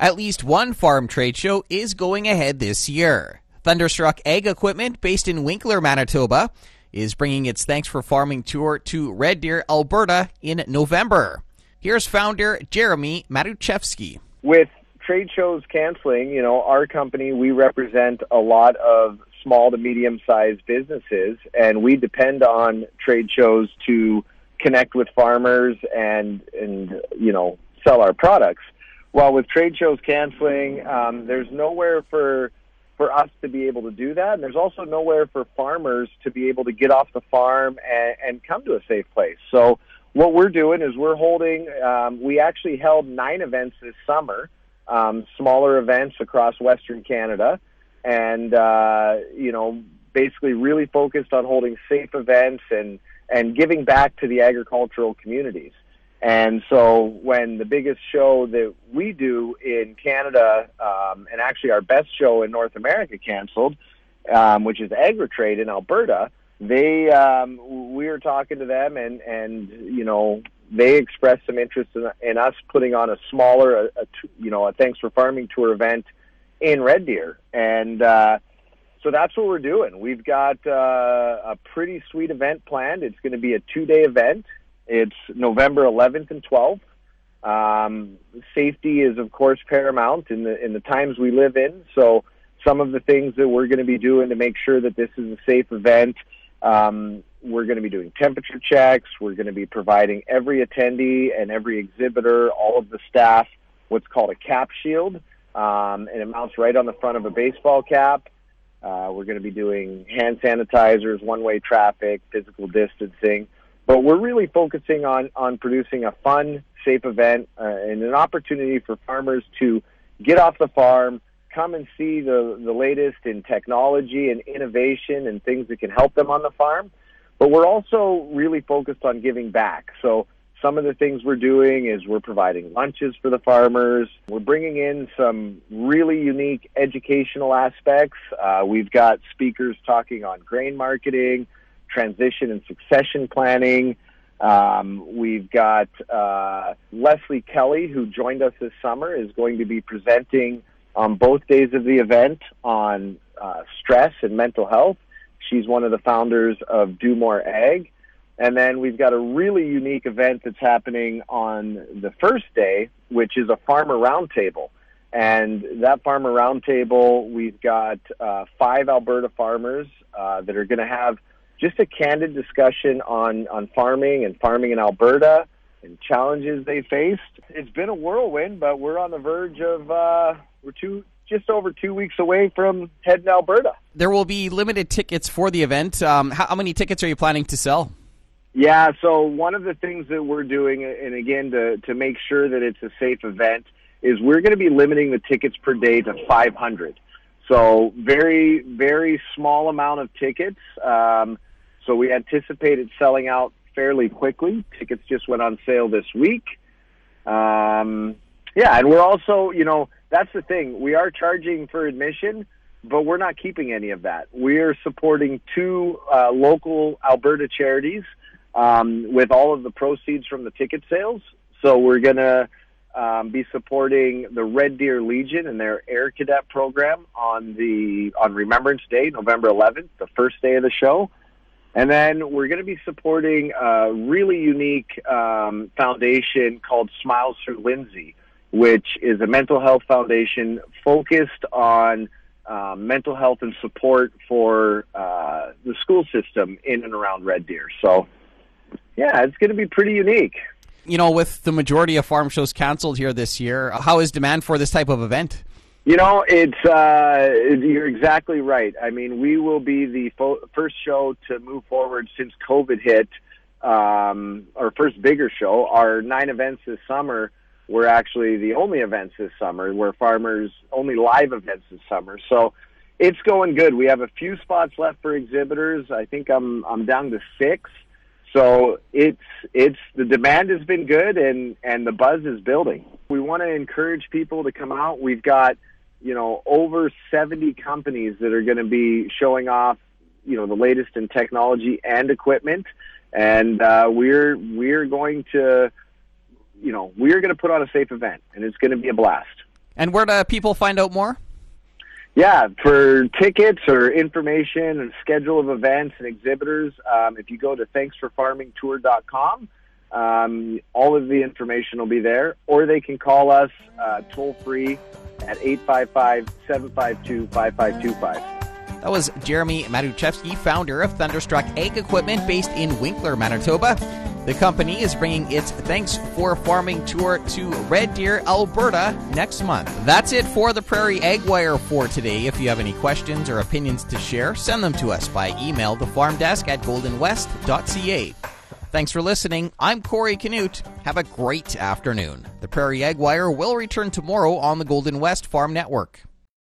At least one farm trade show is going ahead this year. Thunderstruck Ag Equipment, based in Winkler, Manitoba, is bringing its Thanks for Farming tour to Red Deer, Alberta in November. Here's founder Jeremy Matuszewski. With trade shows canceling, you know, our company, we represent a lot of small to medium sized businesses, and we depend on trade shows to connect with farmers and, and you know, sell our products. Well, with trade shows canceling, um, there's nowhere for for us to be able to do that, and there's also nowhere for farmers to be able to get off the farm and, and come to a safe place. So, what we're doing is we're holding. Um, we actually held nine events this summer, um, smaller events across Western Canada, and uh, you know, basically really focused on holding safe events and and giving back to the agricultural communities. And so when the biggest show that we do in Canada, um, and actually our best show in North America canceled, um, which is AgriTrade in Alberta, they um, we were talking to them and and you know they expressed some interest in, in us putting on a smaller, a, a, you know, a thanks for farming tour event in Red Deer, and uh, so that's what we're doing. We've got uh, a pretty sweet event planned. It's going to be a two day event. It's November 11th and 12th. Um, safety is, of course, paramount in the in the times we live in. So, some of the things that we're going to be doing to make sure that this is a safe event, um, we're going to be doing temperature checks. We're going to be providing every attendee and every exhibitor, all of the staff, what's called a cap shield, um, and it mounts right on the front of a baseball cap. Uh, we're going to be doing hand sanitizers, one-way traffic, physical distancing. But we're really focusing on, on producing a fun, safe event uh, and an opportunity for farmers to get off the farm, come and see the, the latest in technology and innovation and things that can help them on the farm. But we're also really focused on giving back. So some of the things we're doing is we're providing lunches for the farmers. We're bringing in some really unique educational aspects. Uh, we've got speakers talking on grain marketing, transition and succession planning. Um, we've got uh, Leslie Kelly, who joined us this summer, is going to be presenting on both days of the event on uh, stress and mental health. She's one of the founders of Do More Ag. And then we've got a really unique event that's happening on the first day, which is a farmer roundtable. And that farmer roundtable, we've got uh, five Alberta farmers uh, that are going to have just a candid discussion on, on farming and farming in Alberta and challenges they faced. It's been a whirlwind, but we're on the verge of uh, we're two just over two weeks away from heading to Alberta. There will be limited tickets for the event. Um, how, how many tickets are you planning to sell? Yeah, so one of the things that we're doing, and again to to make sure that it's a safe event, is we're going to be limiting the tickets per day to 500. So very very small amount of tickets. Um, so we anticipated selling out fairly quickly. Tickets just went on sale this week. Um, yeah, and we're also, you know, that's the thing. We are charging for admission, but we're not keeping any of that. We are supporting two uh, local Alberta charities um, with all of the proceeds from the ticket sales. So we're going to um, be supporting the Red Deer Legion and their Air Cadet program on the on Remembrance Day, November 11th, the first day of the show. And then we're going to be supporting a really unique um, foundation called Smiles for Lindsay, which is a mental health foundation focused on uh, mental health and support for uh, the school system in and around Red Deer. So, yeah, it's going to be pretty unique. You know, with the majority of farm shows canceled here this year, how is demand for this type of event? You know, it's uh, you're exactly right. I mean, we will be the fo- first show to move forward since COVID hit. Um, our first bigger show. Our nine events this summer were actually the only events this summer where farmers only live events this summer. So it's going good. We have a few spots left for exhibitors. I think I'm I'm down to six. So it's it's the demand has been good and and the buzz is building. We want to encourage people to come out. We've got you know, over 70 companies that are going to be showing off, you know, the latest in technology and equipment. And uh, we're we're going to, you know, we're going to put on a safe event, and it's going to be a blast. And where do people find out more? Yeah, for tickets or information and schedule of events and exhibitors, um, if you go to thanksforfarmingtour.com, um, all of the information will be there, or they can call us uh, toll free at 855 752 5525. That was Jeremy Matuszewski, founder of Thunderstruck Ag Equipment based in Winkler, Manitoba. The company is bringing its Thanks for Farming tour to Red Deer, Alberta next month. That's it for the Prairie Ag Wire for today. If you have any questions or opinions to share, send them to us by email the farm desk at goldenwest.ca. Thanks for listening. I'm Corey Canute. Have a great afternoon. The Prairie Ag Wire will return tomorrow on the Golden West Farm Network.